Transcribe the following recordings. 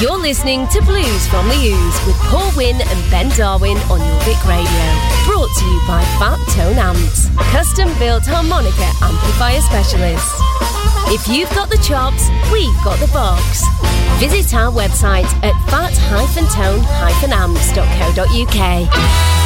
You're listening to Blues from the Ooze with Paul Wynn and Ben Darwin on Jorvik Radio. Brought to you by Fat Tone Amps, custom built harmonica amplifier specialists. If you've got the chops, we've got the box. Visit our website at fat-tone-amps.co.uk.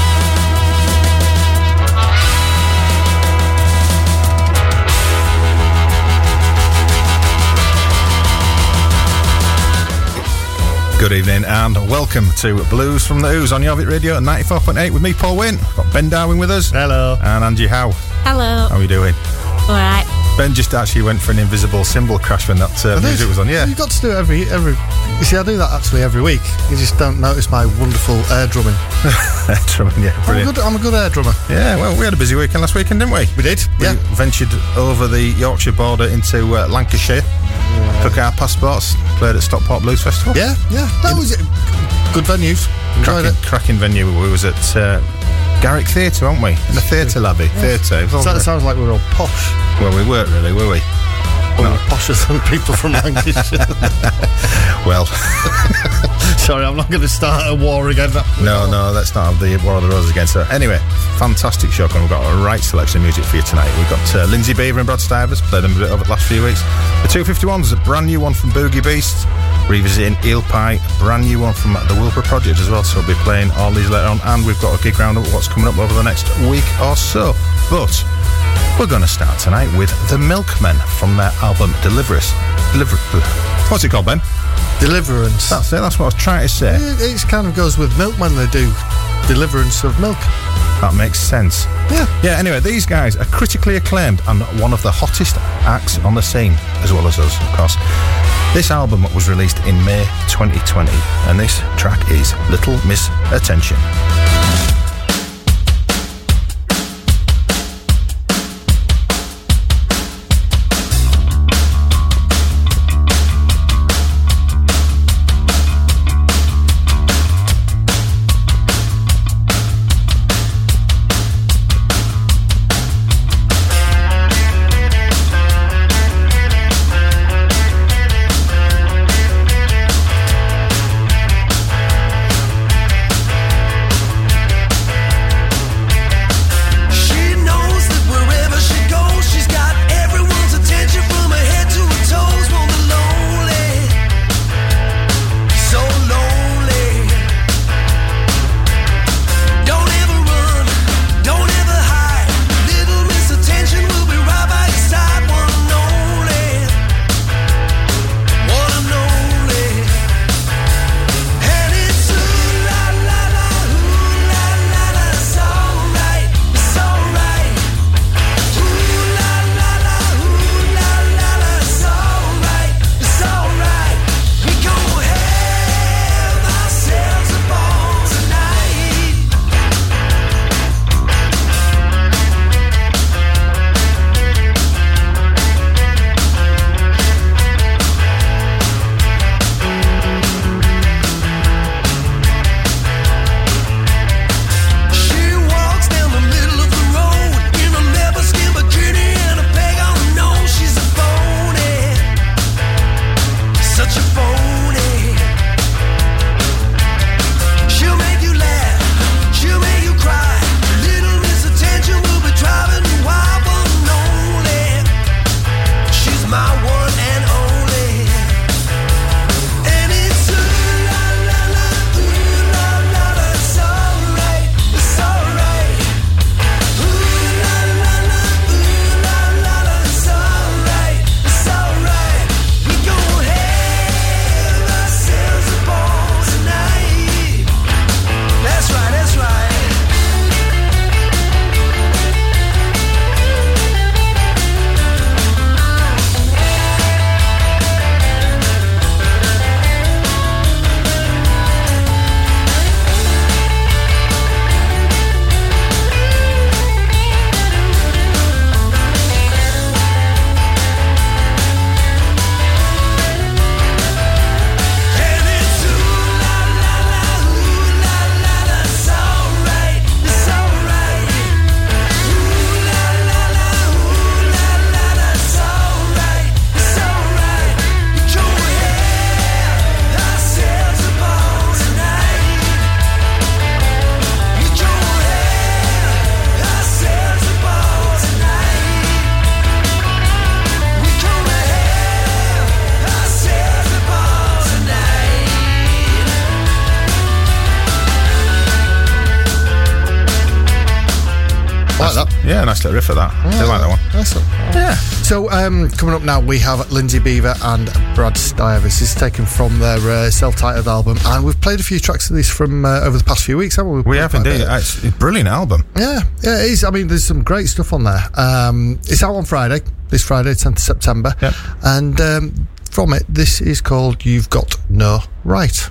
Good evening and welcome to Blues from the Ooze on Jorvik Radio at 94.8 with me, Paul Wynn. Got Ben Darwin with us. Hello. And Angie Howe. Hello. How are you doing? All right. Ben just actually went for an invisible cymbal crash when that uh, music was on. Yeah. You've got to do it every every. You see, I do that actually every week. You just don't notice my wonderful air drumming. Air drumming, yeah, I'm a, good, I'm a good air drummer. Yeah, well, we had a busy weekend last weekend, didn't we? We did. We Yeah. ventured over the Yorkshire border into uh, Lancashire, took our passports, played at Stockport Blues Festival. Yeah. Yeah. That was it. Good venues. Cracking, cracking venue. We was at uh, Garrick Theatre, aren't we? In the theatre lobby. Theatre. Was all So, very- sounds like we're all posh. well, we weren't really, were we? Well, we're posher than people from Lancashire. Well, Sorry, I'm not going to start a war again. no, no, let's not have the War of the Roses again. So, Anyway, fantastic show, and we've got a right selection of music for you tonight. We've got uh, Lindsay Beaver and Brad Stivers, played them a bit over the last few weeks. The 251s, a brand new one from Boogie Beast, revisiting Eel Pie, brand new one from the Wilbur Project as well, so we'll be playing all these later on, and we've got a gig roundup of what's coming up over the next week or so. But we're going to start tonight with The Milkmen from their album Deliver Us. Deliver... What's it called, Ben? Deliverance. That's it, that's what I was trying to say. It, it kind of goes with milk when they do deliverance of milk. That makes sense. Yeah. Yeah, anyway, these guys are critically acclaimed and one of the hottest acts on the scene, as well as us, of course. This album was released in May 2020, and this track is Little Miss Attention. That. Yeah, riff of that. I like that one. Excellent. Yeah. So, um, coming up now, we have Lindsay Beaver and Brad Stivers. This is taken from their uh, self-titled album, and we've played a few tracks of this from uh, over the past few weeks, haven't we? We have indeed. It's a brilliant album. Yeah, yeah, it is. I mean, there's some great stuff on there. Um, it's out on Friday, this Friday, 10th of September. Yep. And um, from it, this is called You've Got No Right.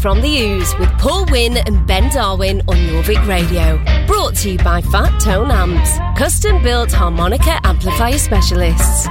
From the Ooze with Paul Wynn and Ben Darwin on Jorvik Radio. Brought to you by Fat Tone Amps, custom built harmonica amplifier specialists.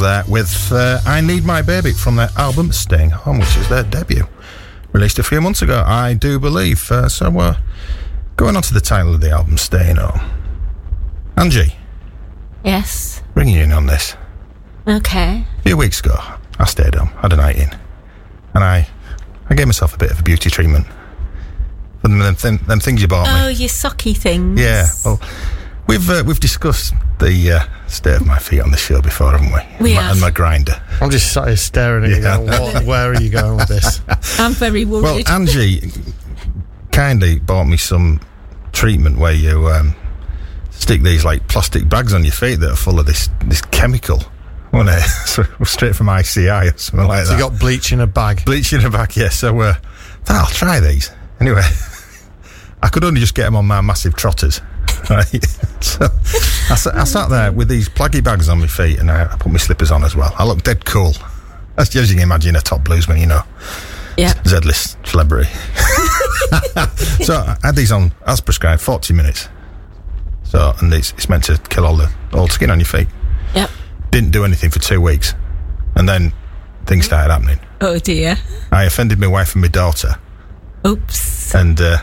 There with uh, I Need My Baby from their album Staying Home, which is their debut. Released a few months ago, I do believe. Uh, so, uh, going on to the title of the album, Staying Home. Angie, Yes. Bringing you in on this. Okay. A few weeks ago, I stayed home, had a night in, and I, I gave myself a bit of a beauty treatment for them, them, them things you bought me. Oh, your socky things. Yeah. Well, We've uh, we've discussed the uh, state of my feet on the show before, haven't we? We My- have. And my grinder. I'm just sat here staring at you. Going, what, where are you going with this? I'm very worried. Well, Angie kindly bought me some treatment where you um, stick these like plastic bags on your feet that are full of this this chemical. Wasn't it? So, Straight from ICI or something like So that. you got bleach in a bag. bleach in the back, yeah. So uh, I'll try these anyway. I could only just get them on my massive trotters, right? so I, sat- I sat there with these plaggy bags on my feet, and I, I put my slippers on as well. I look dead cool. As, as you can imagine, a top bluesman, you know, yeah. Z-list celebrity. so I had these on as prescribed, forty minutes. So and it's, it's meant to kill all the all the skin on your feet. Yep. Didn't do anything for two weeks, and then things started happening. Oh dear. I offended my wife and my daughter, Oops. and uh,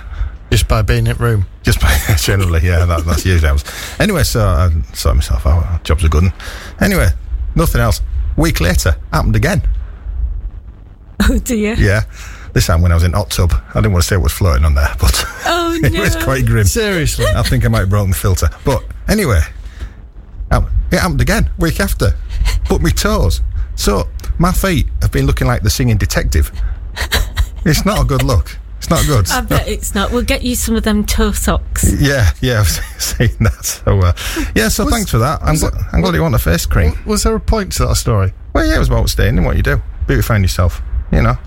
Just by being in the room. just by generally, yeah, that, that's usually happens. Anyway, so I sorted myself out. Job's are good one. Anyway, nothing else. Week later, happened again. Oh dear. Yeah, this time when I was in hot tub. I didn't want to say what was floating on there, but Oh it no. was quite grim. Seriously. I think I might have broken the filter. But anyway, um, it happened again week after. But my toes. So my feet have been looking like the singing detective. It's not a good look. It's not good. I bet it's not. We'll get you some of them toe socks. Yeah, yeah, I've seen that. So, uh, yeah, so Was- thanks for that. I'm, gl- it- I'm glad you want a face cream. Was there a point to that story? Well, yeah, it was about staying in what you do. Beautifying yourself, you know.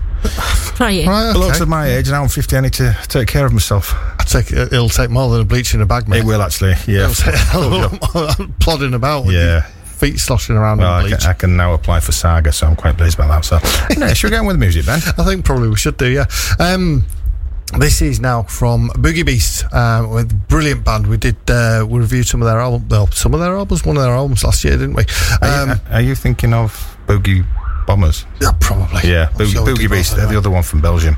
Try it. Right, The looks okay. of my age, now I'm 50, I need to take care of myself. I take it, it'll take more than a bleach in a bag, mate. It will actually, yeah. It'll take a lot- plodding about with Yeah. your feet sloshing around Well, in I can, I can now apply for Saga, so I'm quite pleased about that. So, anyway, should we get on with the music then? I think probably we should do, yeah. Um, this is now from Boogie Beasts uh, with brilliant band. We did uh, we reviewed some of their albums, well, some of their albums, one of their albums last year, didn't we? Are, Um, you, are you thinking of Boogie Bombers? yeah, probably. Yeah, Boogie, sure Boogie Beast. They're the other one from Belgium.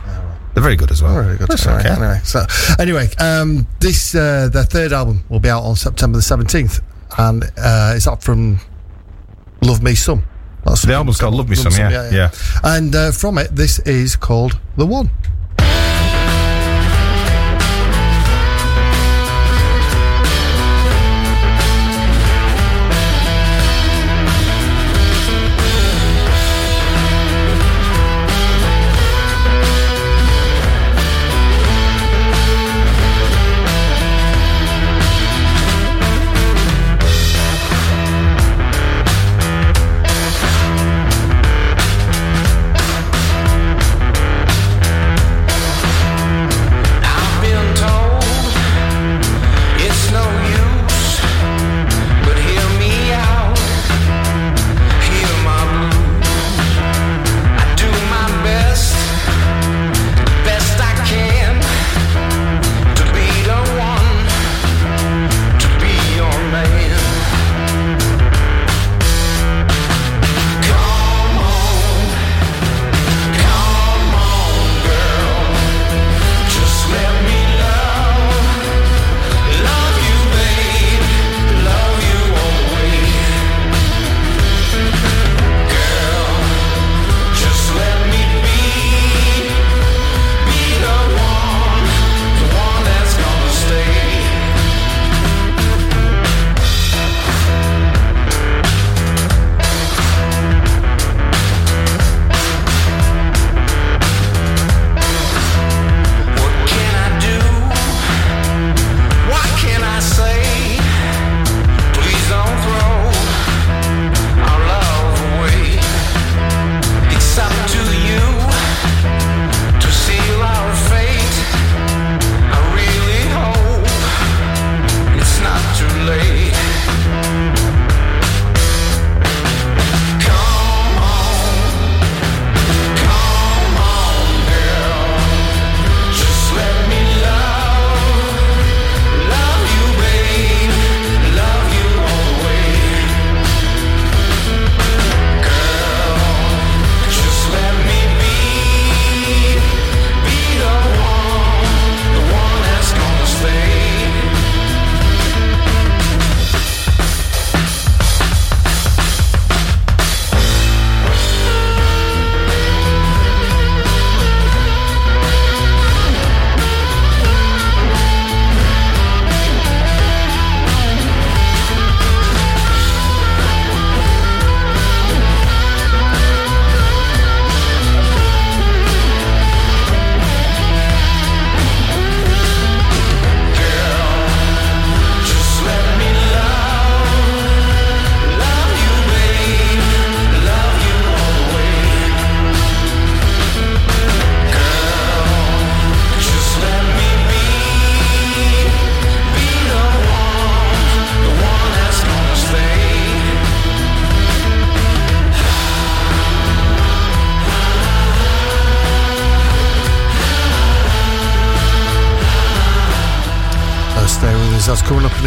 They're very good as well. Very good. That's Anyway, okay. anyway, so anyway, um, this uh, their third album will be out on September the seventeenth, and uh, it's up from Love Me Some. That's The album's called Love Me Some, yeah, yeah. And uh, from it, this is called The One.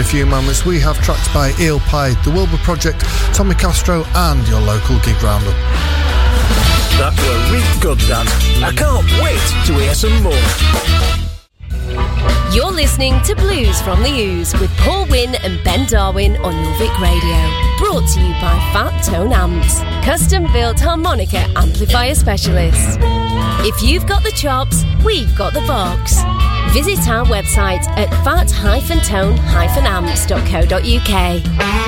Few moments. We have tracks by Eel Pie, The Wilbur Project, Tommy Castro, and your local gig roundup. That were really good, that. I can't wait to hear some more. You're listening to Blues from the Ooze with Paul Wynn and Ben Darwin on Jorvik Radio. Brought to you by Fat Tone Amps, custom built harmonica amplifier specialists. If you've got the chops, we've got the box. Visit our website at fat-tone-amps.co.uk.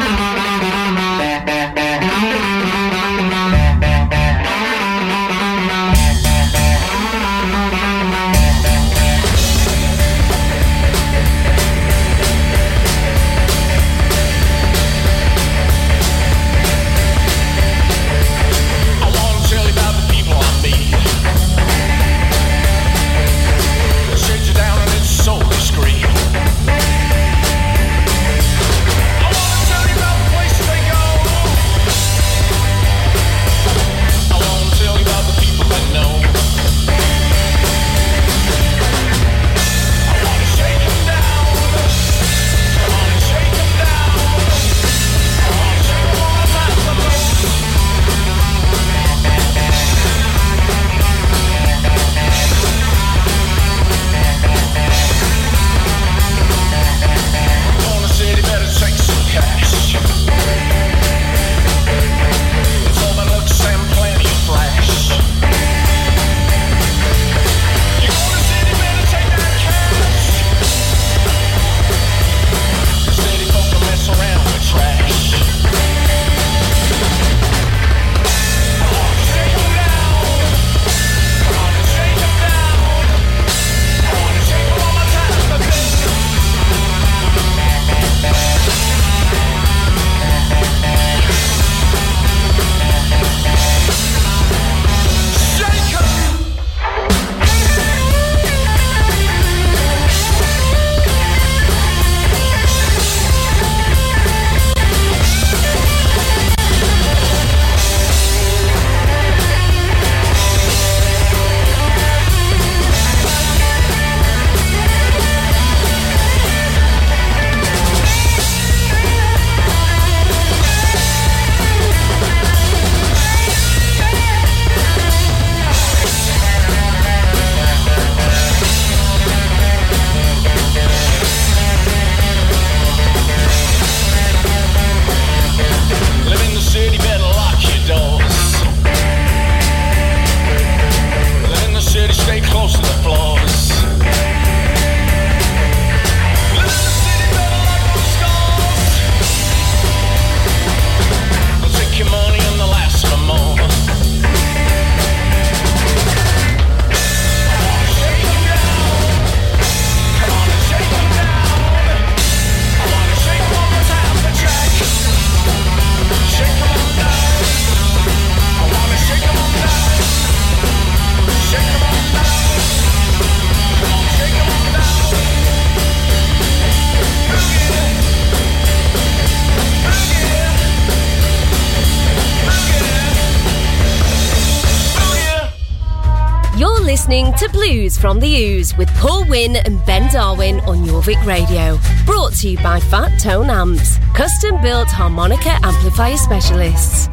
from the Ooze with Paul Wynn and Ben Darwin on Jorvik Radio. Brought to you by Fat Tone Amps, custom built harmonica amplifier specialists.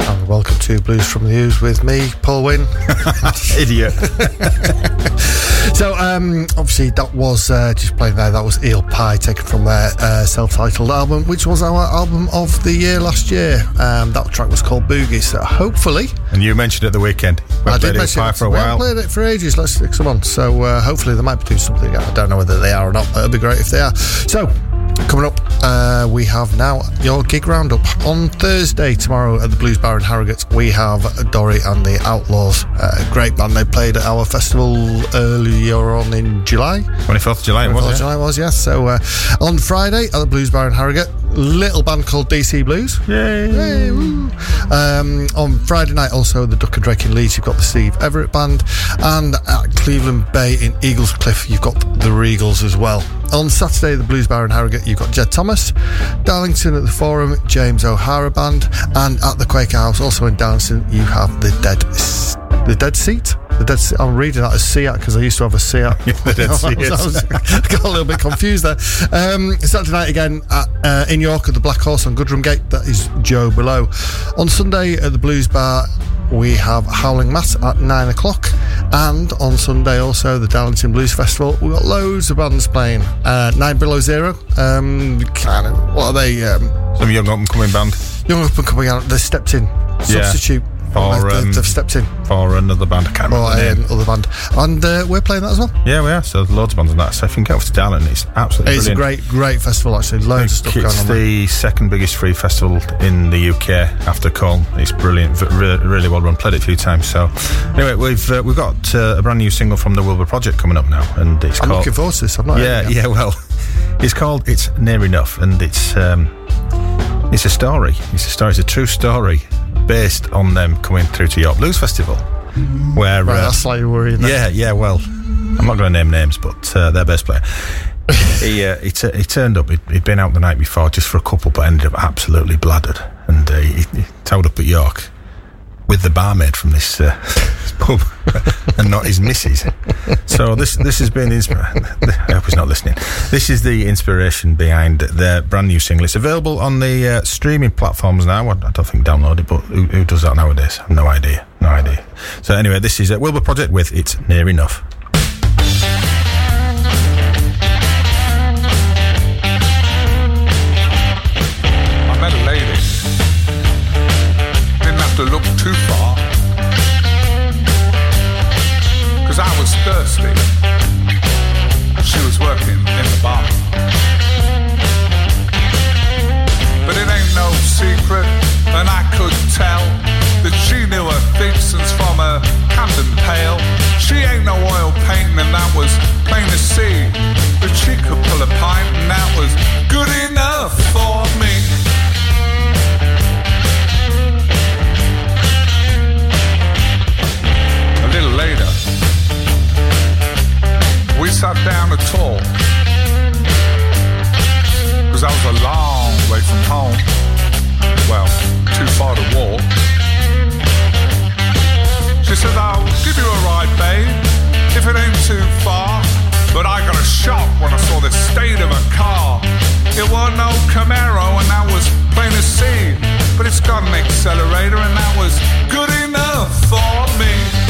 And welcome to Blues from the Ooze with me, Paul Wynn. Idiot. So, um, obviously, that was uh, just playing there. That was Eel Pie, taken from their uh, self-titled album, which was our album of the year last year. Um, that track was called Boogie. So, hopefully, and you mentioned it the weekend. We I did mention Pie it. for a while. played it for ages. Let's stick some on. So, uh, hopefully, they might be doing something. I don't know whether they are or not, but it'd be great if they are. So. Coming up, uh, we have now your gig roundup on Thursday tomorrow at the Blues Bar in Harrogate. We have Dory and the Outlaws, uh, great band. They played at our festival earlier on in July. 24th of July, wasn't it? July was, yes. So uh, on Friday at the Blues Bar in Harrogate, little band called DC Blues. Yay! woo. Um, on Friday night, also the Duck and Drake in Leeds, you've got the Steve Everett Band, and at Cleveland Bay in Eaglescliffe, you've got the Regals as well. On Saturday, the Blues Bar in Harrogate, you've got Jed Thomas, Darlington at the Forum, James O'Hara Band, and at the Quaker House, also in Darlington, you have the Dead, the Dead Seat. The Dead Sea. I'm reading that as Seat because I used to have a Seat. the Dead Sea, I was- I was- I got a little bit confused there. Um, Saturday night again at, uh, in York at the Black Horse on Goodramgate. That is Joe Below. On Sunday at the Blues Bar, we have Howling Mass at nine o'clock, and on Sunday also the Darlington Blues Festival. We've got loads of bands playing. Uh, nine Below Zero. Um, kind of. What are they? Um, Some young up and coming band young up and coming out. They stepped in. Substitute. Or, they, um, have stepped in. for another band. I can't Or remember the name. um, other band, and uh, we're playing that as well. Yeah, we are. So there's loads of bands on that. So if you can get over to Darlington, it's absolutely It's a great, great festival actually. Loads of stuff going It's on. there. the second biggest free festival in the UK after Colne. It's brilliant, re- really well run. Played it a few times. So anyway, we've uh, we've got uh, a brand new single from the Wilbur Project coming up now, and it's I'm called. looking forward to this. I've not. yeah, heard it yet. yeah. Well, it's called "It's Near Enough," and it's um, it's a story. It's a story. It's a true story based on them coming through to York Blues Festival, where Right, uh, that's slightly worrying. yeah, yeah. Well, I'm not going to name names, but uh, their best player. he, uh, he, t- he turned up. He'd, he'd been out the night before just for a couple, but ended up absolutely bladdered. And uh, he, he towed up at York with the barmaid from this, uh, this pub, and not his missus. So this this has been inspiration. I hope he's not listening. This is the inspiration behind their brand new single. It's available on the uh, streaming platforms now. I, don't think download it, but who, who does that nowadays? No idea. No idea. So anyway, this is uh, Wilbur Project with "It's Near Enough." Too far. Cause I was thirsty. She was working in the bar. But it ain't no secret, and I could tell that she knew her Vixens from her Camden Pale. She ain't no oil painting, and that was plain to see. But she could pull a pint, and that was good enough for me. Sat down to talk. Cause I was a long way from home. Well, too far to walk. She said, I'll give you a ride, babe, if it ain't too far. But I got a shock when I saw the state of a car. It was no Camaro, and that was plain to see. But it's got an accelerator, and that was good enough for me.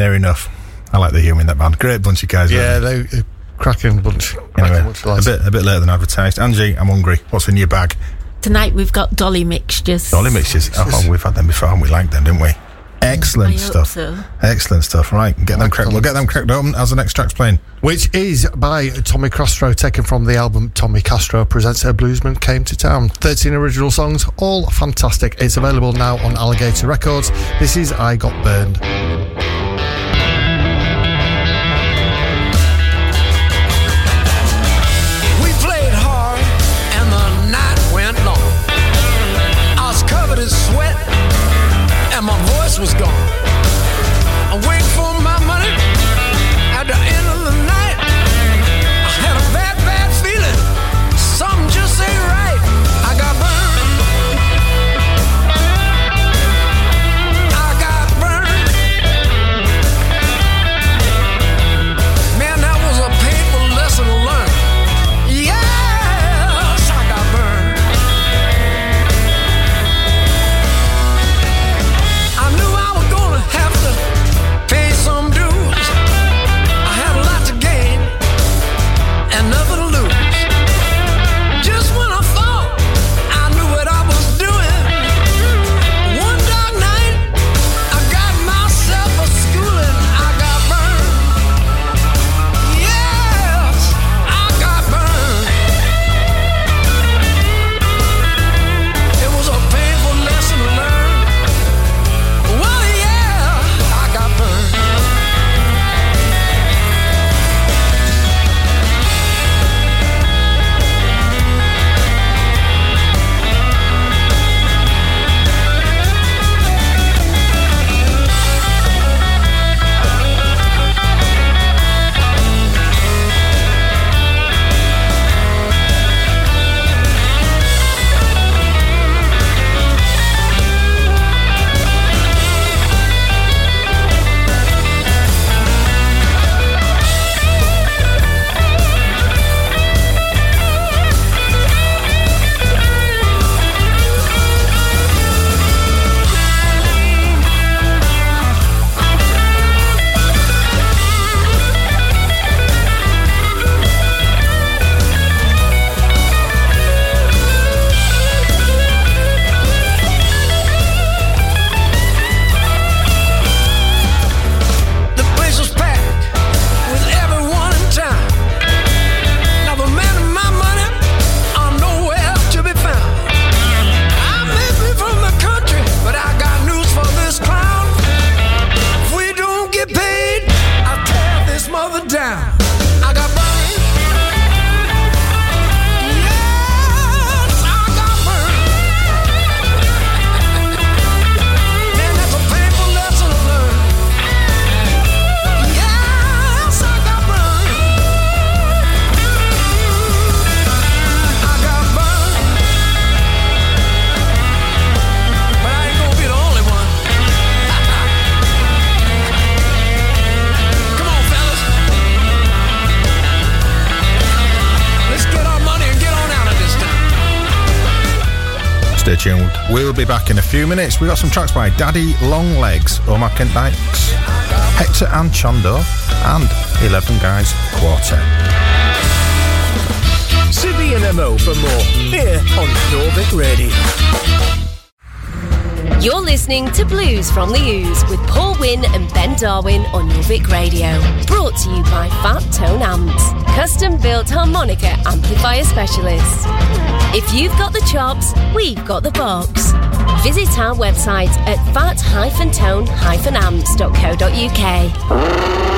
Near Enough." I like the humour in that band. Great bunch of guys. Yeah, they uh, cracking bunch. Cracking Anyway, bunch a bit a bit later than advertised. Angie, I'm hungry. What's in your bag? Tonight we've got dolly mixtures. Dolly mixtures. Oh, we've had them before, and we like them, didn't we? Excellent I hope stuff. so. Excellent stuff. Right, get them cracked. We'll get them cracked open as the next track's playing. Which is by Tommy Castro, taken from the album Tommy Castro Presents a Bluesman Came to Town. 13 original songs, all fantastic. It's available now on Alligator Records. This is I Got Burned. Be back in a few minutes. We got some tracks by Daddy Longlegs, Omar Kent Dykes, Hector Anchondo, and 11 Guys Quartet. Sydney and MO for more here on Jorvik Radio. You're listening to Blues from the Ooze with Paul Wynn and Ben Darwin on Jorvik Radio. Brought to you by Fat Tone Amps, custom built harmonica amplifier specialists. If you've got the chops, we've got the box. Visit our website at fat-tone-amps.co.uk.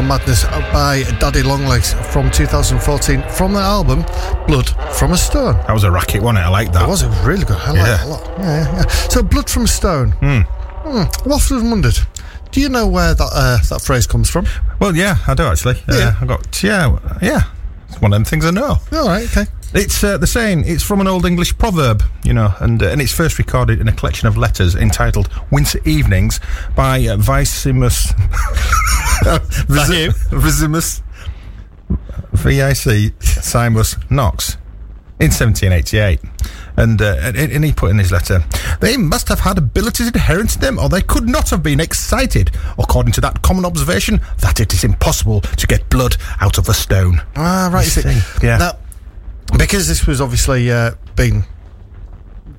Madness by Daddy Longlegs from 2014 from the album Blood from a Stone. That was a racket, wasn't it? I like that. It was a really good. I like Yeah. it a lot. Yeah, yeah. So, Blood from a Stone. Hmm. I've often wondered. Do you know where that uh, that phrase comes from? Well, yeah, I do actually. Yeah. Uh, I got yeah, yeah. It's one of them things I know. All right. Okay. It's uh, the saying. It's from an old English proverb, you know, and uh, and it's first recorded in a collection of letters entitled "Winter Evenings" by uh, Vicimus. you. Vicimus. V-I-C. Simus Knox in 1788. And, uh, and, and he put in his letter, they must have had abilities inherent in them, or they could not have been excited, according to that common observation that it is impossible to get blood out of a stone. Ah, right. You You see. see, yeah. Now, because this was obviously uh, being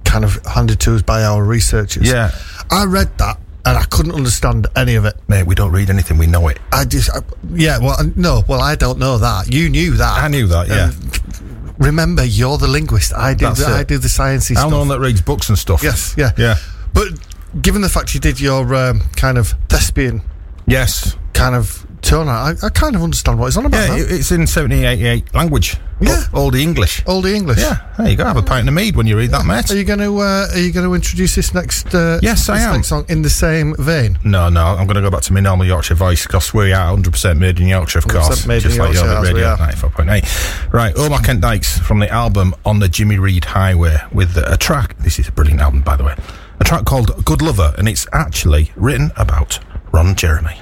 kind of handed to us by our researchers. Yeah. I read that and I couldn't understand any of it. Mate, we don't read anything, we know it. I just, I, yeah. Well, no. Well, I don't know that. You knew that. I knew that, yeah. Um, remember, you're the linguist. I do. That's The, it. I do the sciencey I'm stuff. the one that reads books and stuff. Yes. Yeah. Yeah. But given the fact you did your um, kind of thespian Yes. kind of tone, I, I kind of understand what he's on about. Yeah, now. it's in 1788 language. Yeah. O- Old English. Oldie English. Yeah, there you go. Have a pint of mead when you read that, mate. Are you going to uh, Are you going to introduce this next? Uh, Yes, I am. Song in the same vein. No, no, I'm going to go back to my normal Yorkshire voice because we are 100% made in Yorkshire, of course. made in just like Yorkshire, Radio 94.8. Right, Omar Kent Dykes from the album On the Jimmy Reed Highway with a track. This is a brilliant album, by the way. A track called Good Lover, and it's actually written about Ron Jeremy.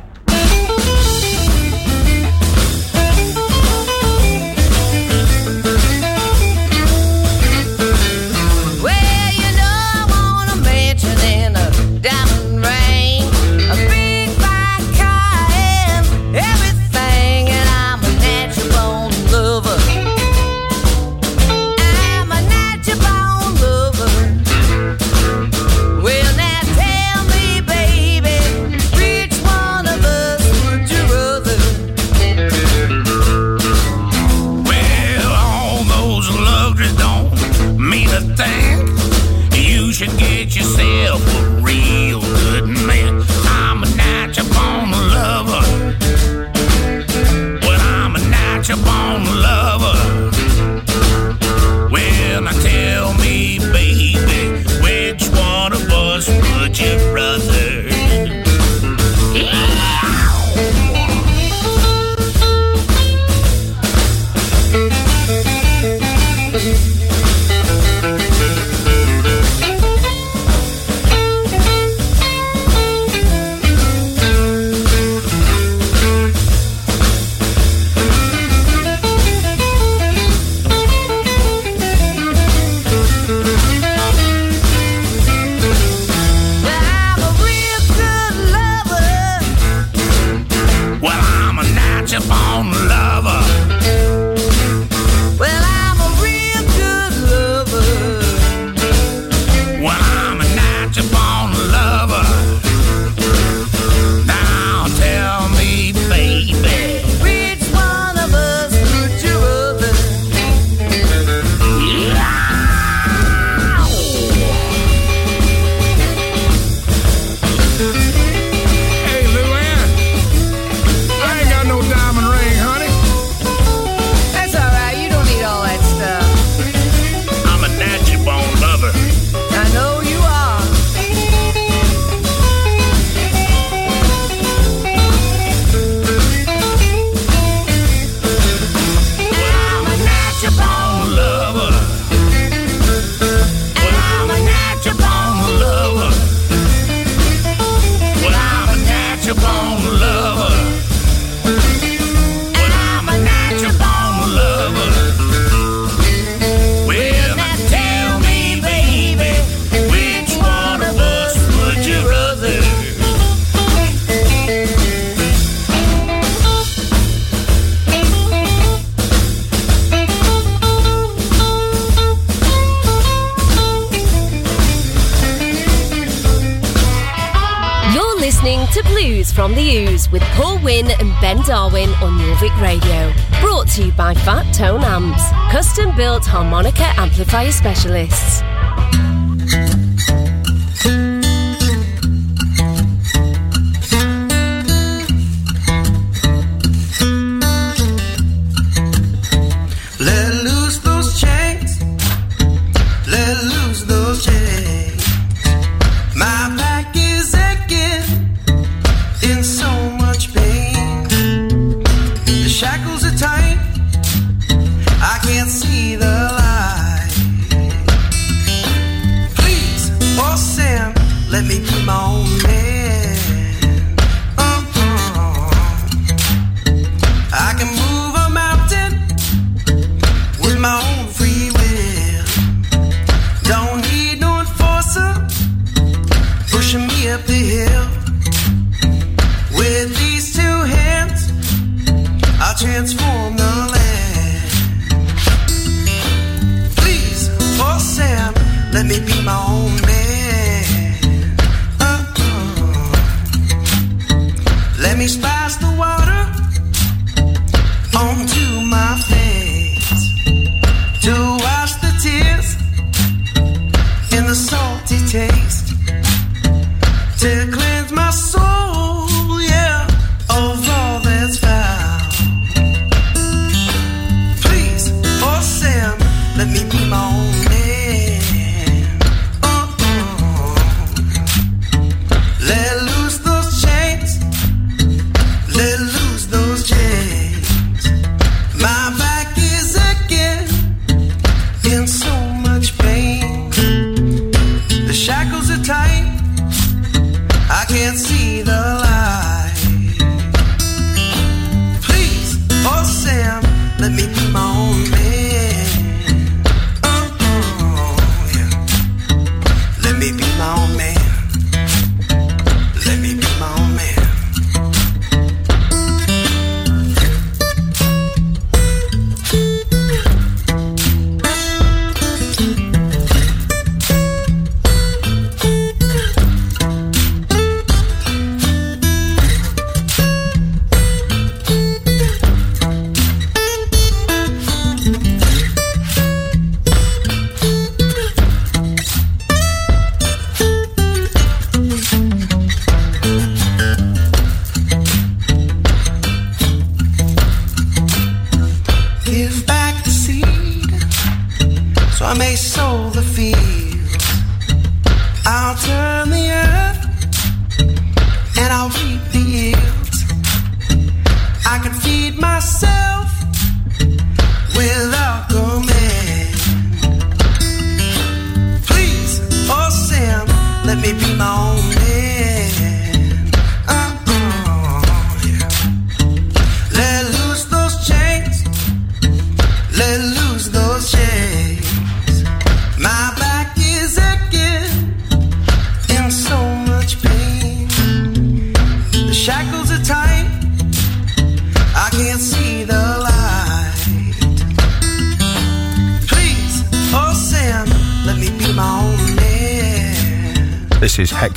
Amplifier specialists.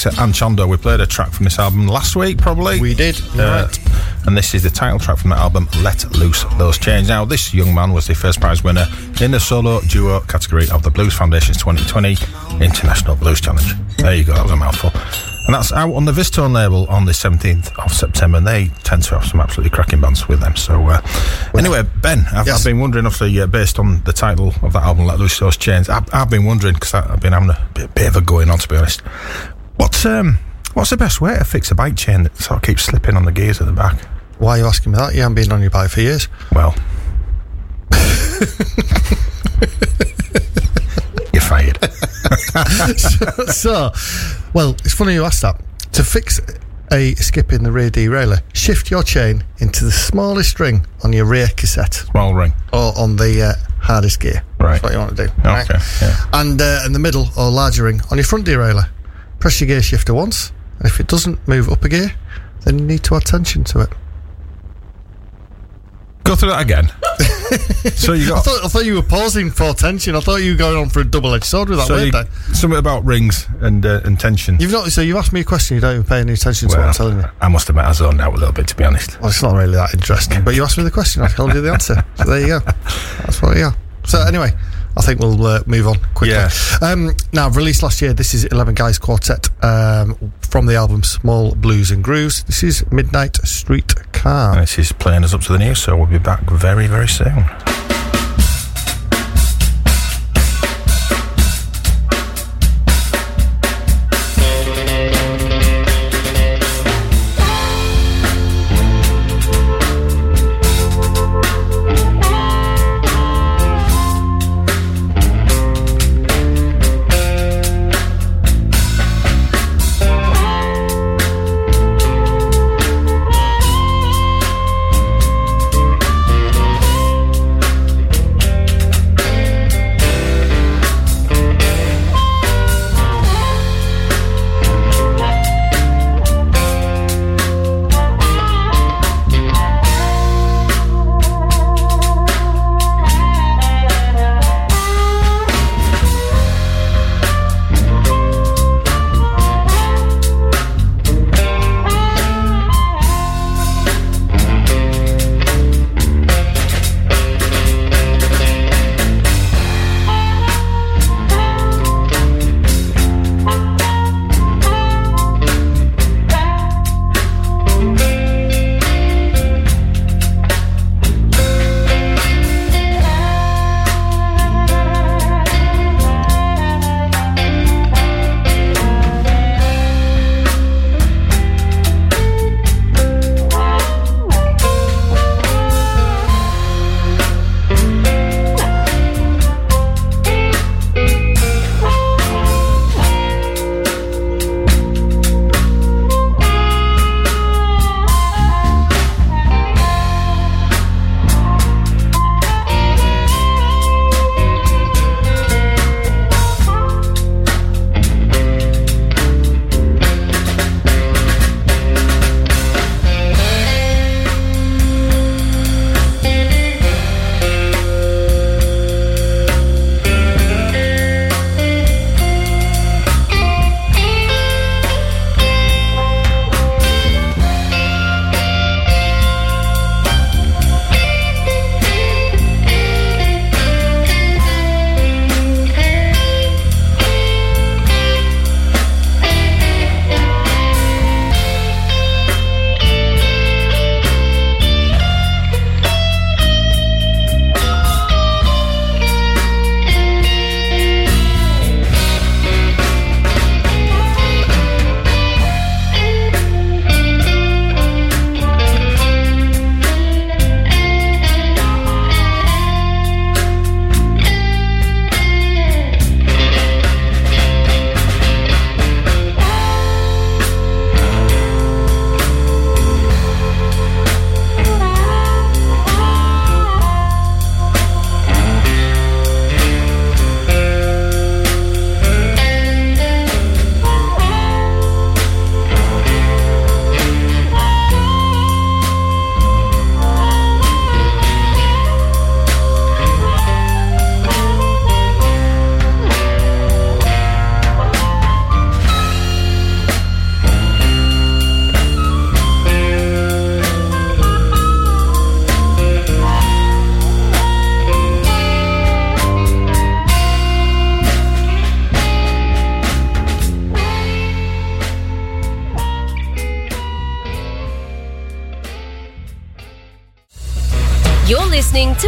This is Hector Anchondo. We played a track from this album last week, probably. We did. Uh, and this is the title track from that album, Let Loose Those Chains. Now, this young man was the first prize winner in the solo duo category of the Blues Foundation's 2020 International Blues Challenge. There you go, that was a mouthful. And that's out on the VizzTone label on the 17th of September. And they tend to have some absolutely cracking bands with them. So, uh, anyway, Ben, I've, Yes. I've been wondering, obviously, uh, based on the title of that album, Let Loose Those Chains, I've, I've been wondering, because I've been having a bit, bit of a going on, to be honest. What's, um, what's the best way to fix a bike chain that sort of keeps slipping on the gears at the back? Why are you asking me that? You haven't been on your bike for years. Well, you're fired. so, well, it's funny you asked that. To fix a skip in the rear derailleur, shift your chain into the smallest ring on your rear cassette Small ring. or on the uh, hardest gear. Right. That's what you want to do. Okay, yeah. And uh, in the middle or larger ring on your front derailleur, press your gear shifter once, and if it doesn't move up a gear, then you need to add tension to it. Go through that again. so you I got thought, I thought you were pausing for tension. I thought you were going on for a double-edged sword with that, so weren't you, something about rings and uh, and tension. You've not. So you've asked me a question. You don't even pay any attention to what I'm telling you. I must admit, I zoned out a little bit, to be honest. Well, it's not really that interesting. But you asked me the question. I told you the answer. So there you go. That's what you are. So anyway, I think we'll uh, move on quickly. Yeah. Um, now, released last year, this is 11 Guys Quartet um, from the album Small Blues and Grooves. This is Midnight Street And Car. this is playing us up to the news, so we'll be back very, very soon.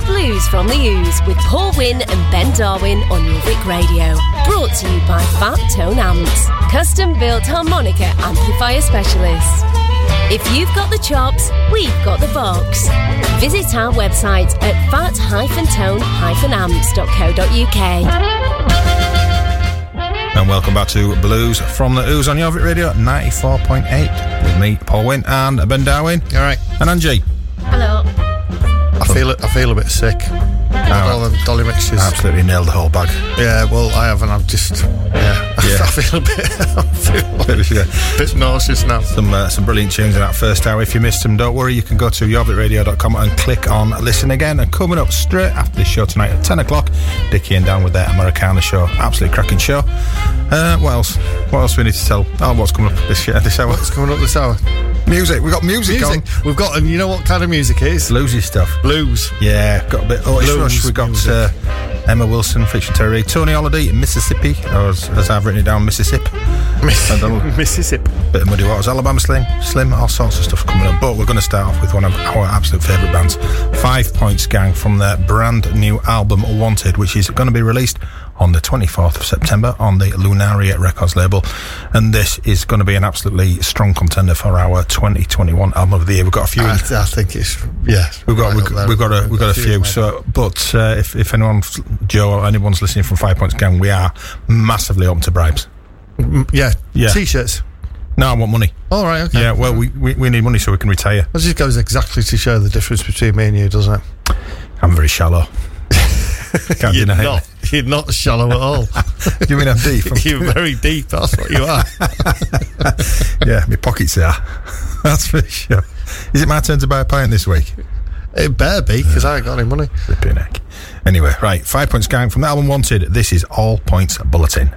Blues from the Ooze with Paul Wynn and Ben Darwin on Jorvik Radio. Brought to you by Fat Tone Amps, custom built harmonica amplifier specialists. If you've got the chops, we've got the box. Visit our website at fat-tone-amps.co.uk. And welcome back to Blues from the Ooze on Jorvik Radio 94.8 with me, Paul Wynn, and Ben Darwin. All right. And Angie. Feel it. I feel a bit sick. All the dolly mixtures. Absolutely nailed the whole bag. Yeah, well, I haven't. I'm just, yeah. Yeah. I feel a bit, I feel like Yeah. a bit nauseous now. Some uh, some brilliant tunes in that first hour. If you missed them, don't worry. You can go to jorvikradio.com and click on listen again. And coming up straight after this show tonight at 10 o'clock, Dickie and Dan with their Americana show. Absolutely cracking show. Uh, what else? What else we need to tell? Oh, what's coming up this, uh, this hour? What's coming up this hour? Music. We've got music, Music. We've got, and you know what kind of music it is? Bluesy stuff. Blues. Yeah, got a bit. Oh, Blues Rush. We've got uh, Emma Wilson featuring Terry, Tony Holiday, Mississippi, or as, as I've written it down, Mississippi. Mississippi. bit of Muddy Waters, Alabama Slim, Slim, all sorts of stuff coming up. But we're going to start off with one of our absolute favourite bands, Five Points Gang, from their brand new album Wanted, which is going to be released on the 24th of September on the Lunaria Records label. And this is going to be an absolutely strong contender for our 2021 album of the year. We've got a few. I, I think it's, yeah. We've got right we've, there. we've got a we've got a few. So, but uh, if if anyone, Joe, or anyone's listening from Five Points Gang, we are massively open to bribes. Mm, yeah. Yeah. T-shirts. No, I want money. All right. Okay. Yeah, well, we, we we need money so we can retire. That just goes exactly to show the difference between me and you, doesn't it? I'm very shallow. Can't You're deny not. You're not shallow at all. You mean I'm deep? I'm- You're very deep. That's what you are. yeah, my pockets are. That's for sure. Is it my turn to buy a pint this week? It better be because I ain't got any money. Flipping heck. Anyway, right, Five Points Gang from the album Wanted. This is All Points Bulletin.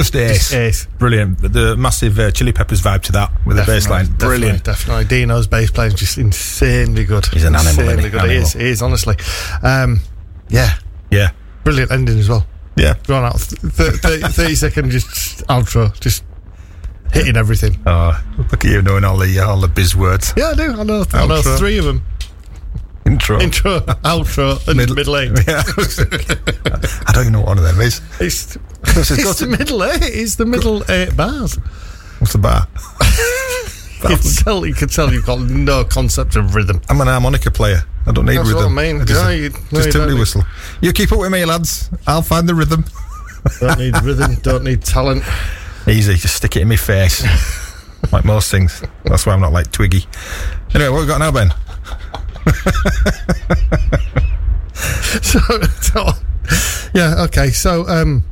Just ace. ace. Brilliant. The- The massive uh, Chili Peppers vibe to that with the bass line. Brilliant. Definitely, Dino's bass playing is just insanely good. He's an animal, Insanely isn't he? good. He is. He is honestly. Um, yeah, Yeah. brilliant ending as well. Yeah. Drawn out th- th- 30, 30 second just outro, just hitting everything. Oh, look at you knowing all the all the biz words. Yeah, I do. I know. I know three of them: Intro. intro, outro, and Middle- middle, eight. Yeah. I don't even know what one of them is. It's, It's it's got the to- middle eight. It's the middle eight bars. What's the bar? You can tell. You can tell you've got no concept of rhythm. I'm an harmonica player. I don't need That's rhythm. what I mean. just No, you- no, just you don't. whistle. You keep up with me, lads. I'll find the rhythm. Don't need rhythm. Don't need talent. Easy, just stick it in my face. like most things. That's why I'm not like Twiggy. Anyway, what we got now, Ben? so, so yeah, okay. So um,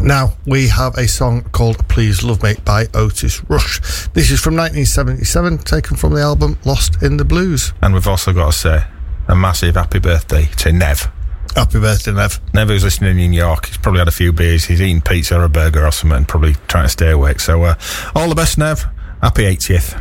now we have a song called "Please Love Me" by Otis Rush. This is from 1977, taken from the album "Lost in the Blues." And we've also got to say a massive happy birthday to Nev. Happy birthday, Nev. Nev who's listening in New York. He's probably had a few beers. He's eating pizza or a burger or something, probably trying to stay awake. So, uh, all the best, Nev. Happy 80th.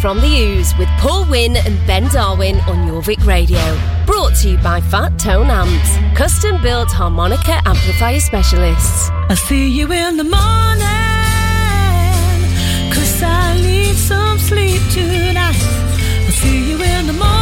From the Ooze with Paul Wynn and Ben Darwin on Jorvik Radio. Brought to you by Fat Tone Amps, custom built harmonica amplifier specialists. I see you in the morning, cause I need some sleep tonight. I see you in the morning,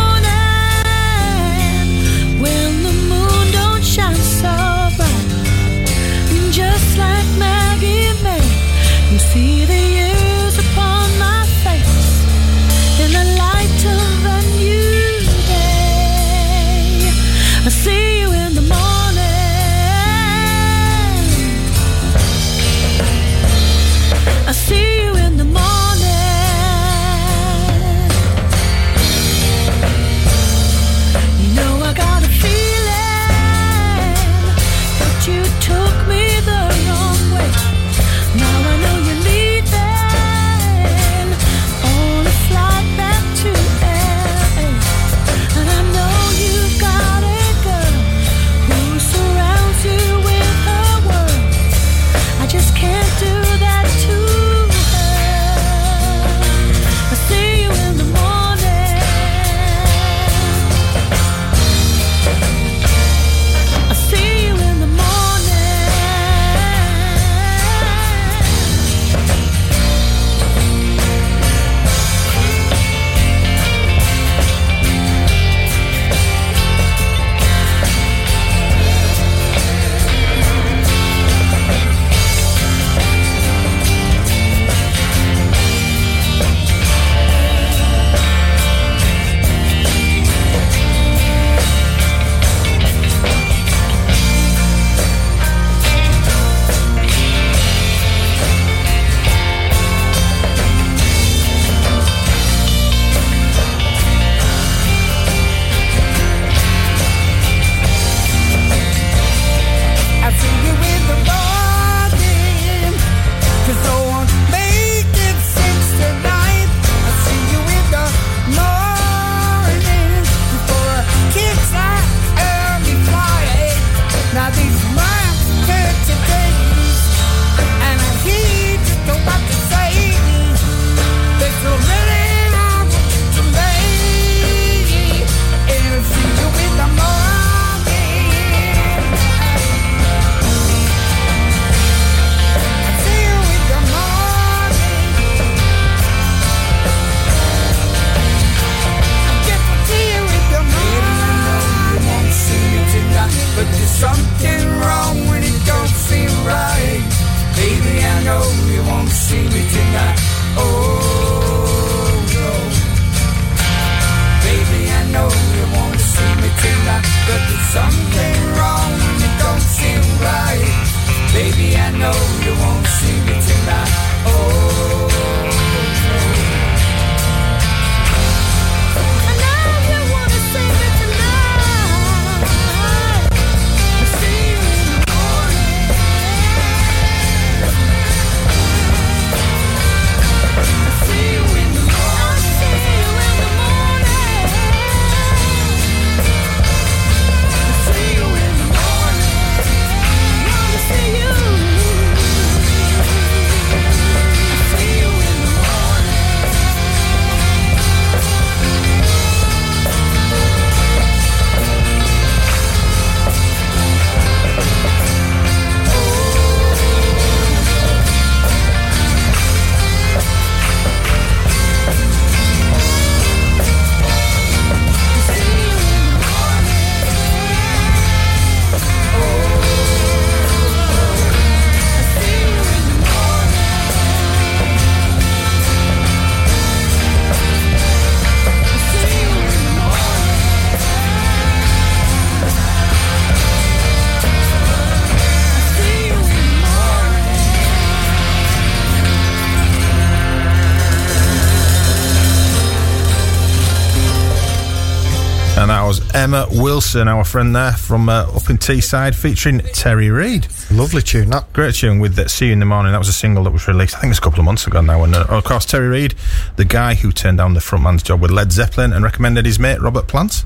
was Emma Wilson, our friend there from uh, up in Teesside, featuring Terry Reid. Lovely tune, that. Great tune with uh, See You in the Morning. That was a single that was released, I think it's a couple of months ago now. And uh, of course, Terry Reid, the guy who turned down the frontman's job with Led Zeppelin and recommended his mate Robert Plant.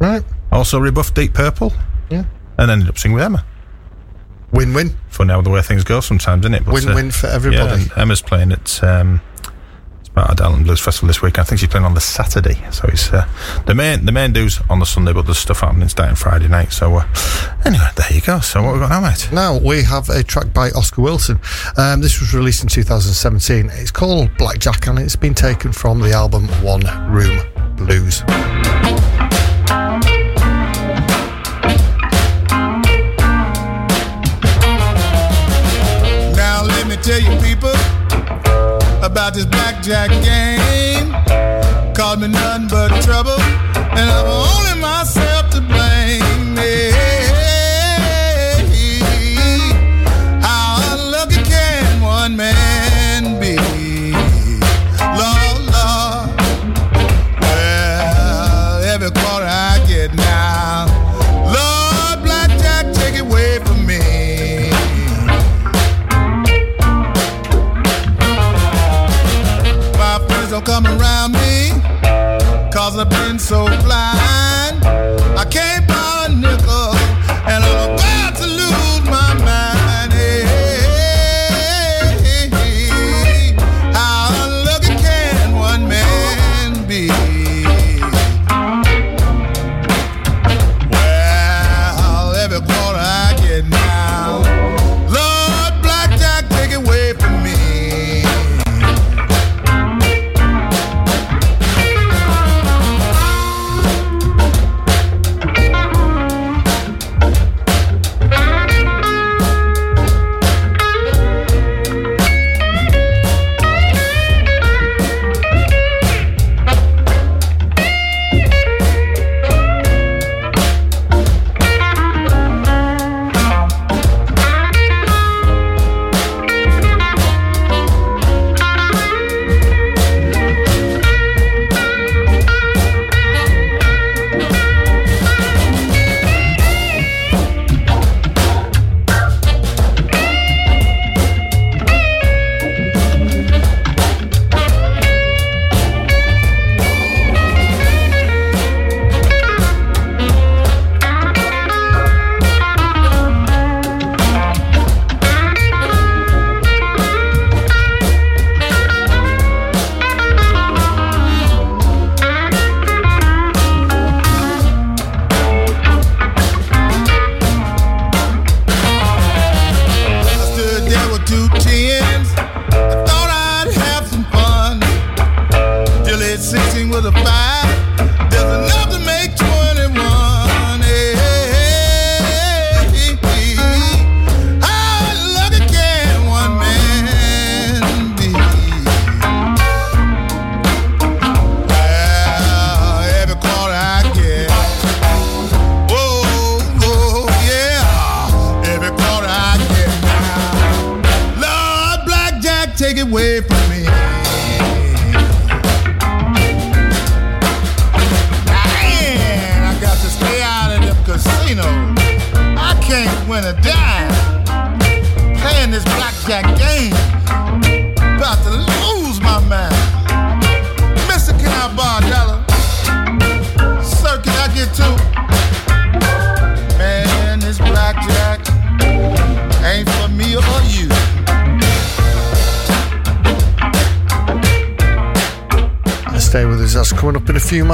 Right. Also rebuffed Deep Purple. Yeah. And ended up singing with Emma. Win win. Funny how the way things go sometimes, isn't it? Win-win for everybody. Yeah, Emma's playing at um, it's at Adele and Blues Festival this week. I think she's playing on the Saturday. So it's uh, the main the main do's on the Sunday, but there's stuff happening starting Friday night. So uh, anyway, there you go. So what we got now, mate? Now we have a track by Oscar Wilson. Um, this was released in 2017. It's called Blackjack and it's been taken from the album One Room Blues. Now let me tell you people about this blackjack game. Called me none but trouble, and I'm only myself so blind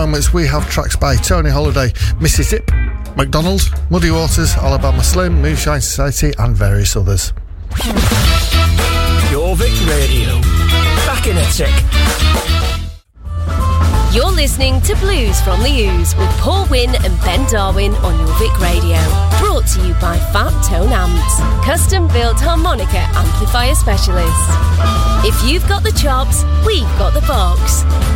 in a moments. We have tracks by Tony Holiday, Mississippi, MacDonald's, Muddy Waters, Alabama Slim, Moonshine Society, and various others. Jorvik Radio. Back in a tick. You're listening to Blues from the Ooze with Paul Wynn and Ben Darwin on Jorvik Radio. Brought to you by Fat Tone Amps, custom built harmonica amplifier specialists. If you've got the chops, we've got the box.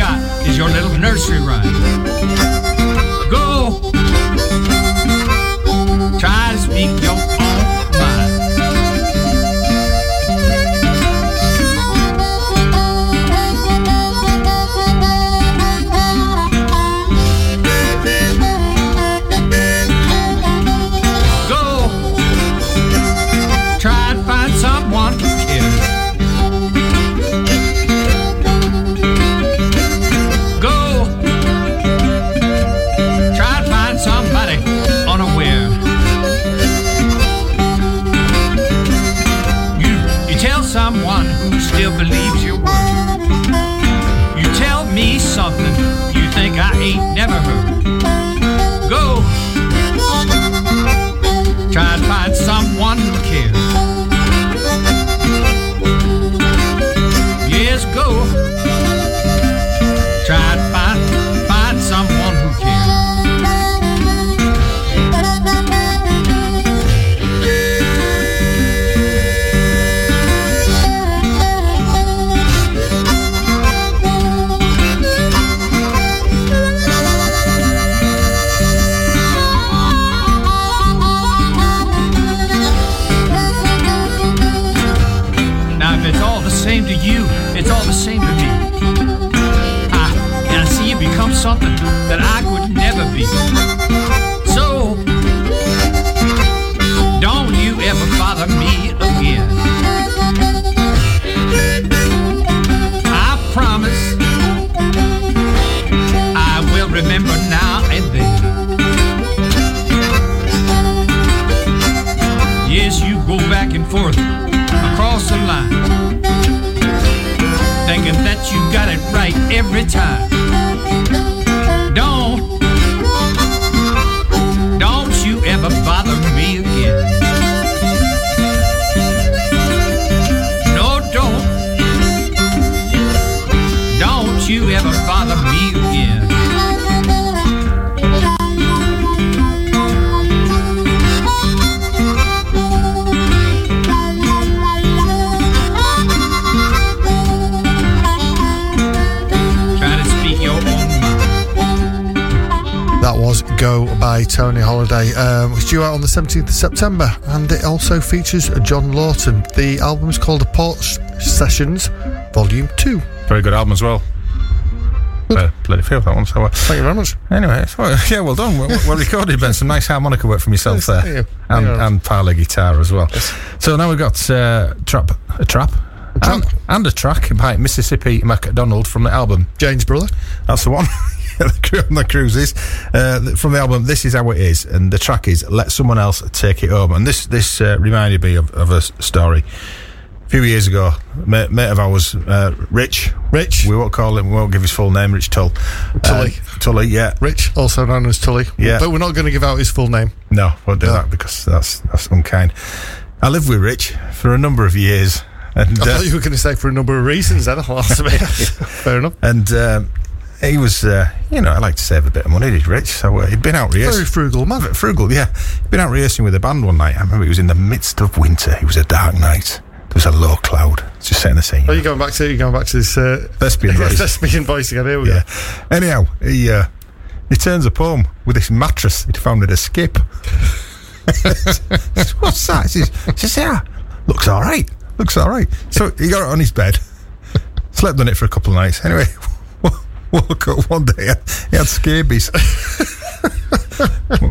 got is your little nursery rhyme. 17th of September and it also features John Lawton. The album is called The Porch Sessions Volume 2. Very good album as well. Uh, bloody feel that one. So, uh, Thank you very much. anyway, uh, yeah, well done. Well, well recorded, Ben. Some nice harmonica work from yourself Yes, there, you. and and parlor guitar as well. So now we've got uh, trap, a trap, trap. And, and a track by Mississippi MacDonald from the album. Jane's brother. That's the one. Yeah, the crew on the cruises uh, from the album. This is how it is, and the track is "Let Someone Else Take It Home." And this this uh, reminded me of, of a story. A few years ago, a mate, mate of ours, uh, Rich. Rich. We won't call him. We won't give his full name. Rich Tull. Tully. Uh, Tully. Yeah. Rich, also known as Tully. Yeah. But we're not going to give out his full name. No, won't do No. that because that's that's unkind. I lived with Rich for a number of years, and I uh, thought you were going to say for a number of reasons then. Well, that's a bit- Fair enough. and um, he was, uh, you know, I like to save a bit of money, He's Rich? So uh, he'd been out rehearsing. Very frugal man. frugal, yeah. He'd been out rehearsing with a band one night. I remember it was in the midst of winter. It was a dark night. There was a low cloud. Just setting the scene. Are you going back to you going back to this uh, Thespian voice. thespian voice again? Here we Yeah. go. Anyhow, he uh, he turns up home with this mattress he'd found at a skip. What's that? He says, he says, yeah, looks all right. Looks all right. So he got it on his bed, slept on it for a couple of nights. Anyway, woke up one day, he had scabies.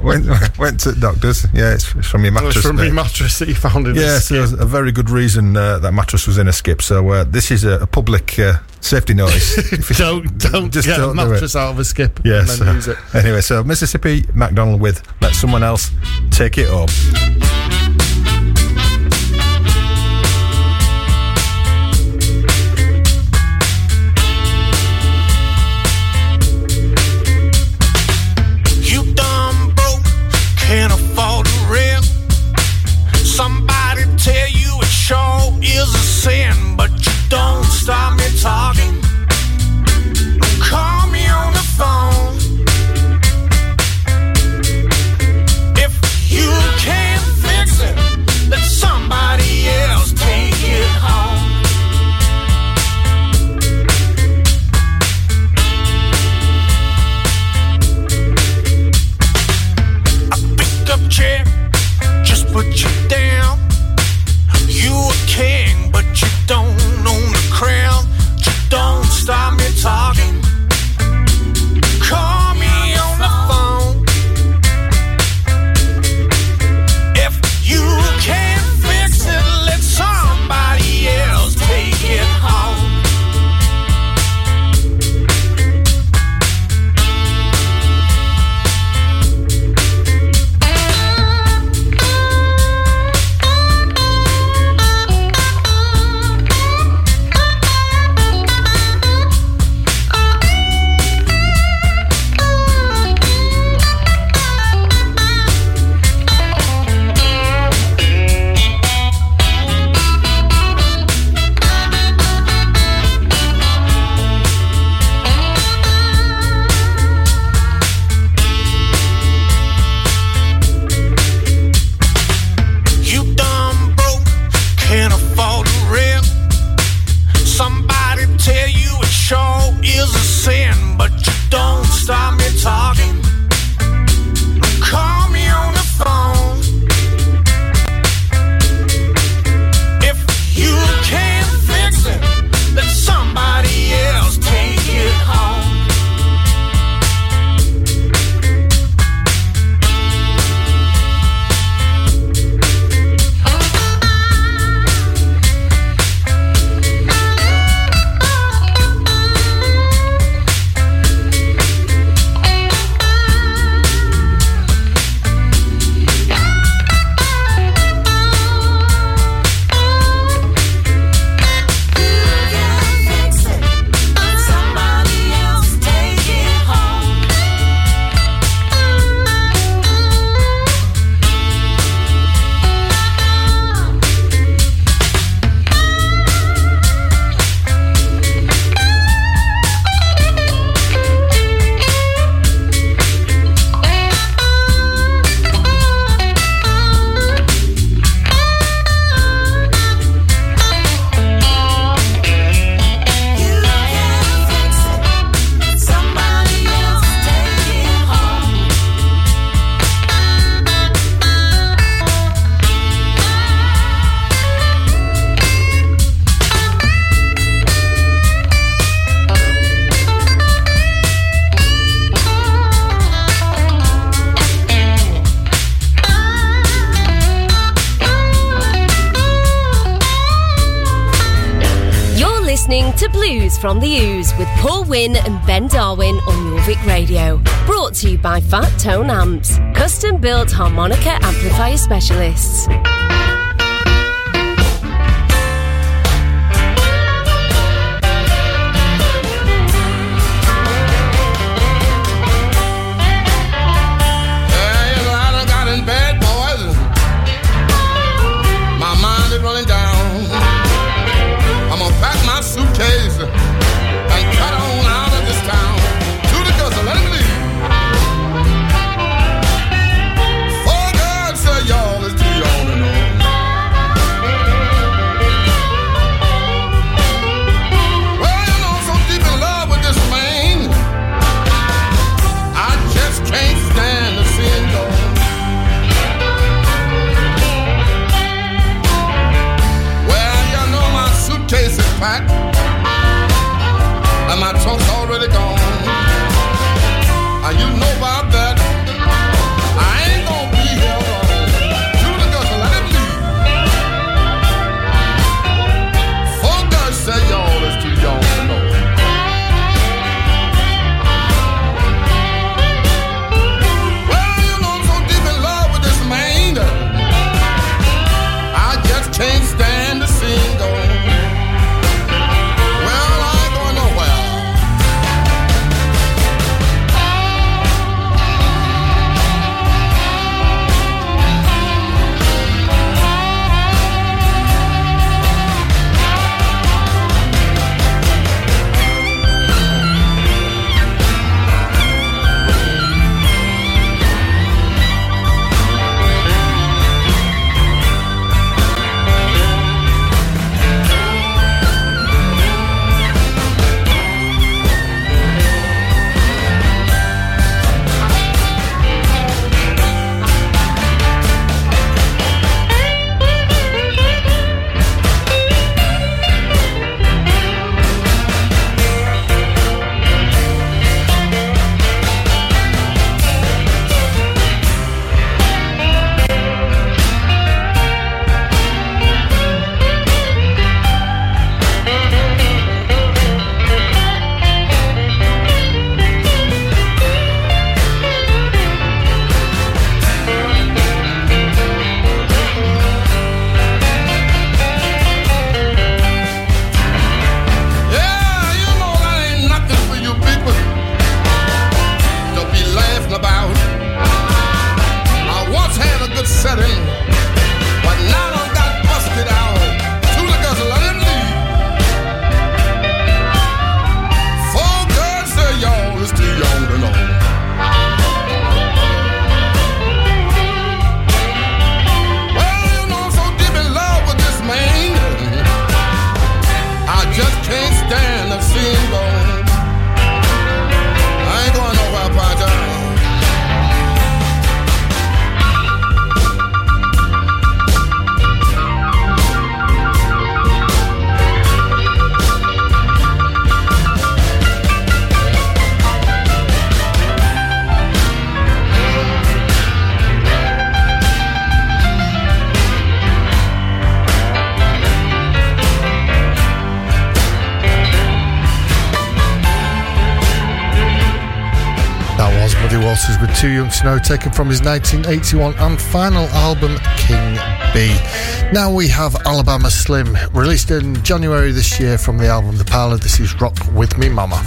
went, went to doctors. Yeah, it's, it's from your It was mattress. from your mattress that you found in Yeah, so a very good reason uh, that mattress was in a skip. So uh, this is a, a public uh, safety notice. Don't don't Just get don't a do mattress out of a skip Yes. and then use it. Anyway, so Mississippi MacDonald with Let Someone Else Take It Home. from the Ooze with Paul Wynn and Ben Darwin on Jorvik Radio. Brought to you by Fat Tone Amps, custom built harmonica amplifier specialists. Know, taken from his 1981 and final album, King Bee. Now we have Alabama Slim, released in January this year from the album The Parlour. This is Rock With Me Mama.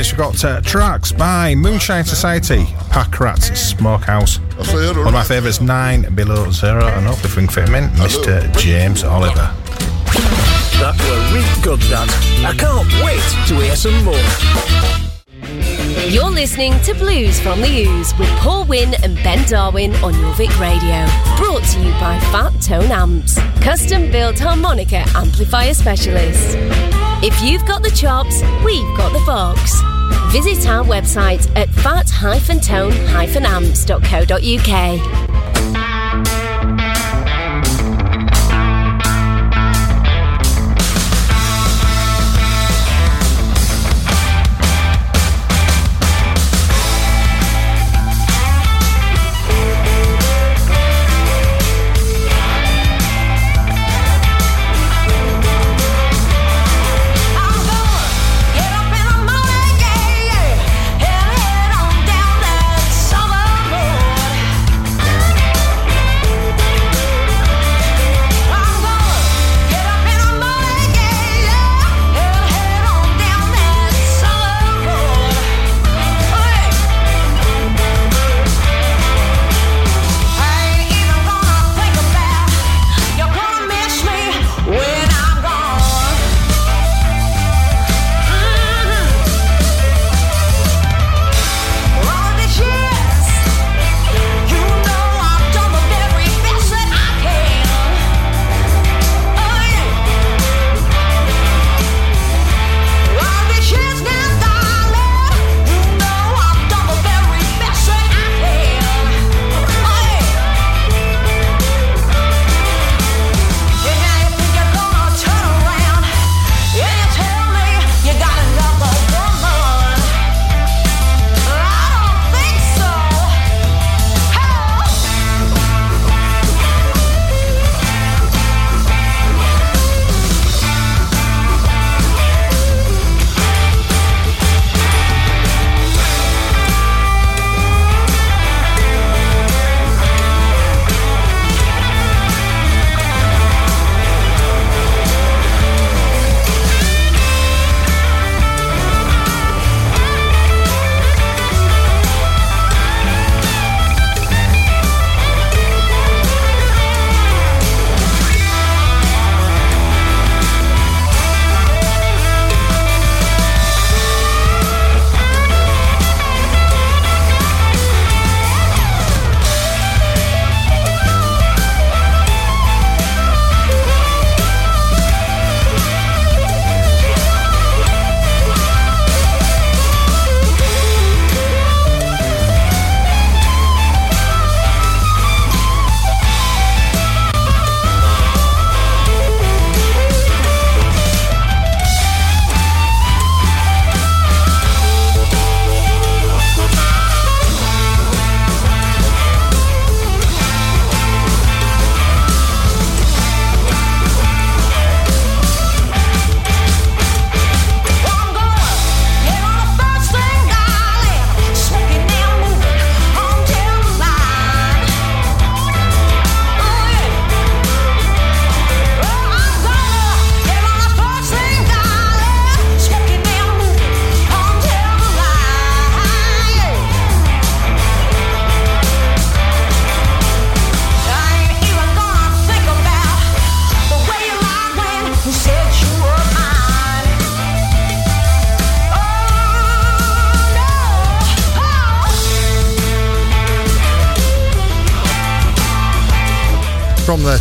Minutes, we've got uh, tracks by Moonshine Society, Pack Rats Smokehouse. One of my favourites, Nine Below Zero, and hope if we can fit him in, Mr. James Oliver. That were really good, that. I can't wait to hear some more. You're listening to Blues from the Ooze with Paul Wynn and Ben Darwin on Jorvik Radio. Brought to you by Fat Tone Amps, custom built harmonica amplifier specialists. If you've got the chops, we've got the box. Visit our website at fat-tone-amps.co.uk.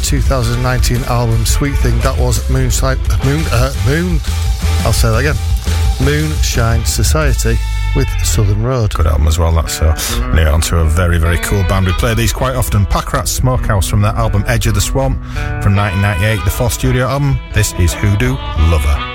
2019 album Sweet Thing. That was Moonshine, Moon, uh, Moon. I'll say that again. Moonshine Society with Southern Road. Good album as well, that's so. Now on to a very, very cool band. We play these quite often. Packrat Smokehouse from their album Edge of the Swamp from 1998, the fourth studio album. This is Hoodoo Lover.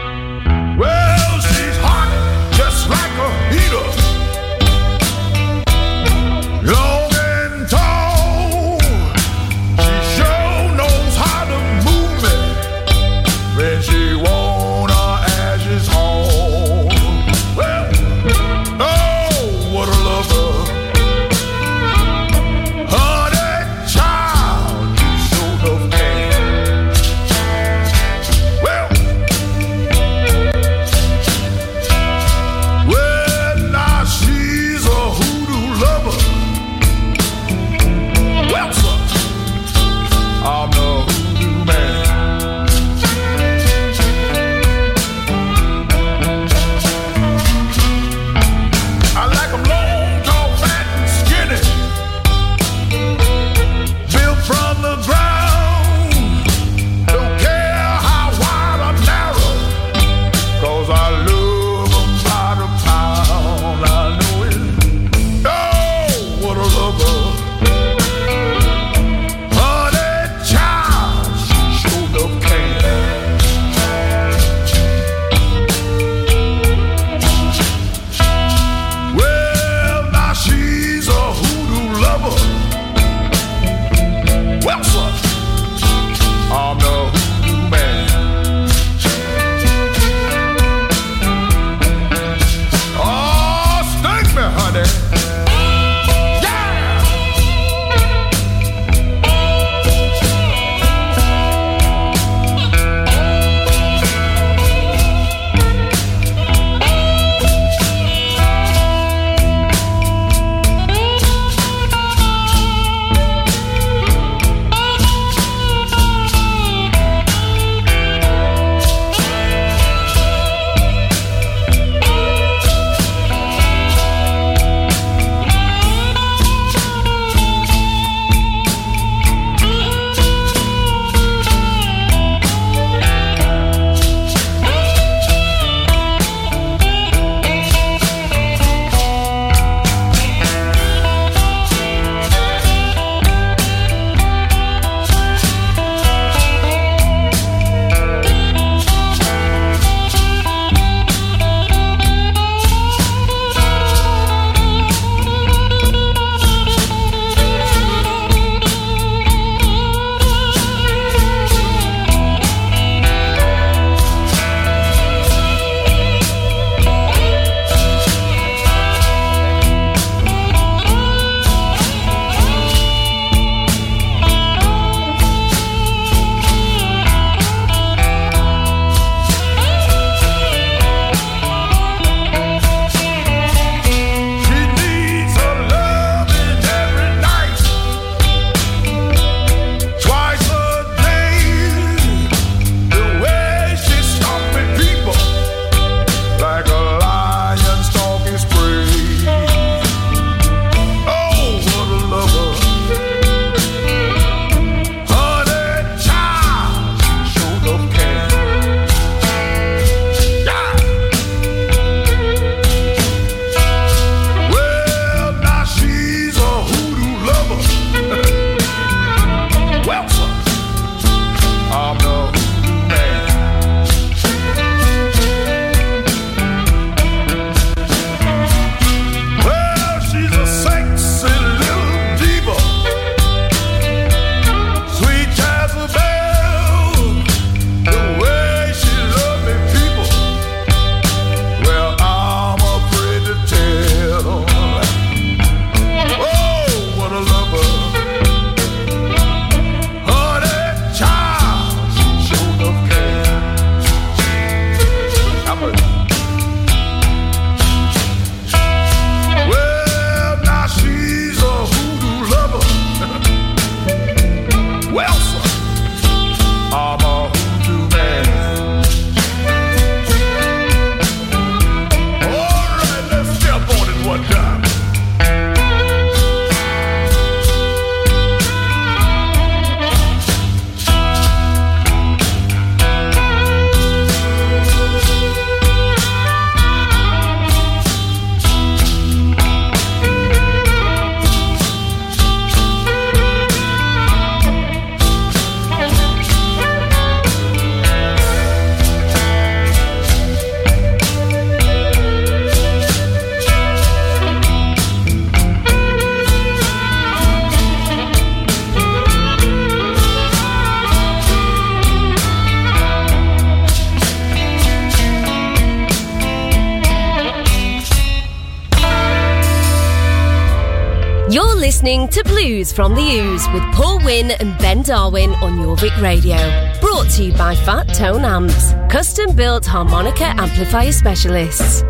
Blues from the Ooze with Paul Wynn and Ben Darwin on Jorvik Radio. Brought to you by Fat Tone Amps, custom built harmonica amplifier specialists.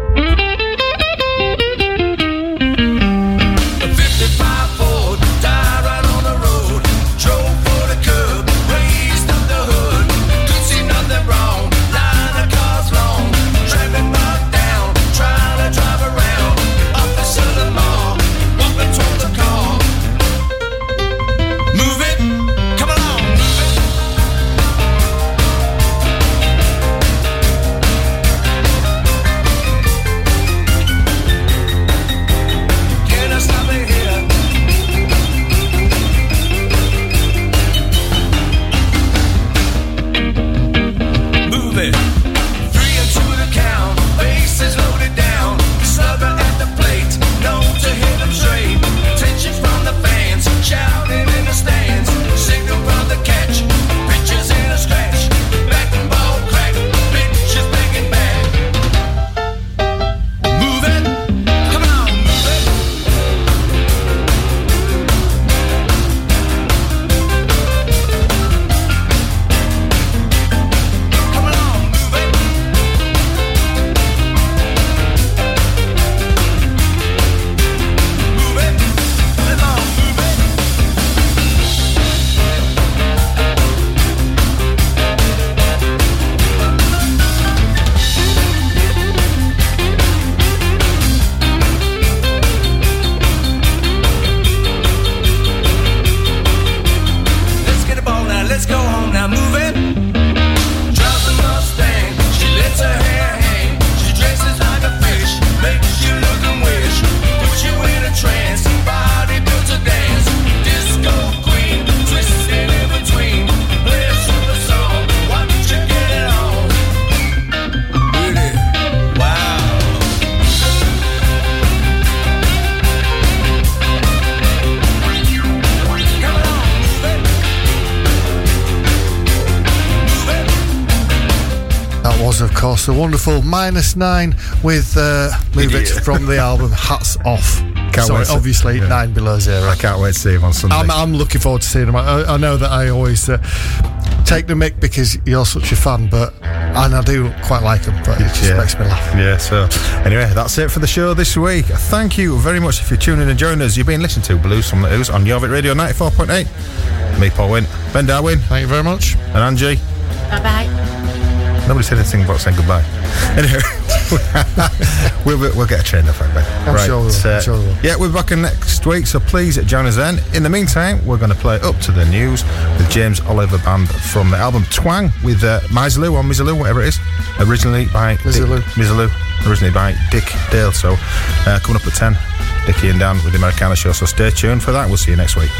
Course, the wonderful minus nine with uh, Move It from the album Hats Off. Can't Sorry, wait to- obviously yeah. nine below zero. I can't wait to see him on Sunday. I'm, I'm looking forward to seeing him. I, I know that I always uh, take the mic because you're such a fan, but and I do quite like him, but it just Yeah. makes me laugh. Yeah, so anyway, that's it for the show this week. Thank you very much if you're tuning in and joining us. You've been listening to Blues from the Ooze on Jorvik Radio 94.8. Me, Paul Wynn, Ben Darwin, Thank you very much. and Angie. Bye bye. Nobody said anything about saying goodbye. Anyway, we'll, we'll get a train up, Ben. I'm sure we will, uh, sure we will. Yeah, we'll be back in next week, so please join us then. In the meantime, we're going to play Up to the News with James Oliver Band from the album Twang with uh, or Misirlou, whatever it is, originally by Misirlou. Dick, Misirlou, originally by Dick Dale. So uh, coming up at 10, Dickie and Dan with the Americana Show, so stay tuned for that. We'll see you next week.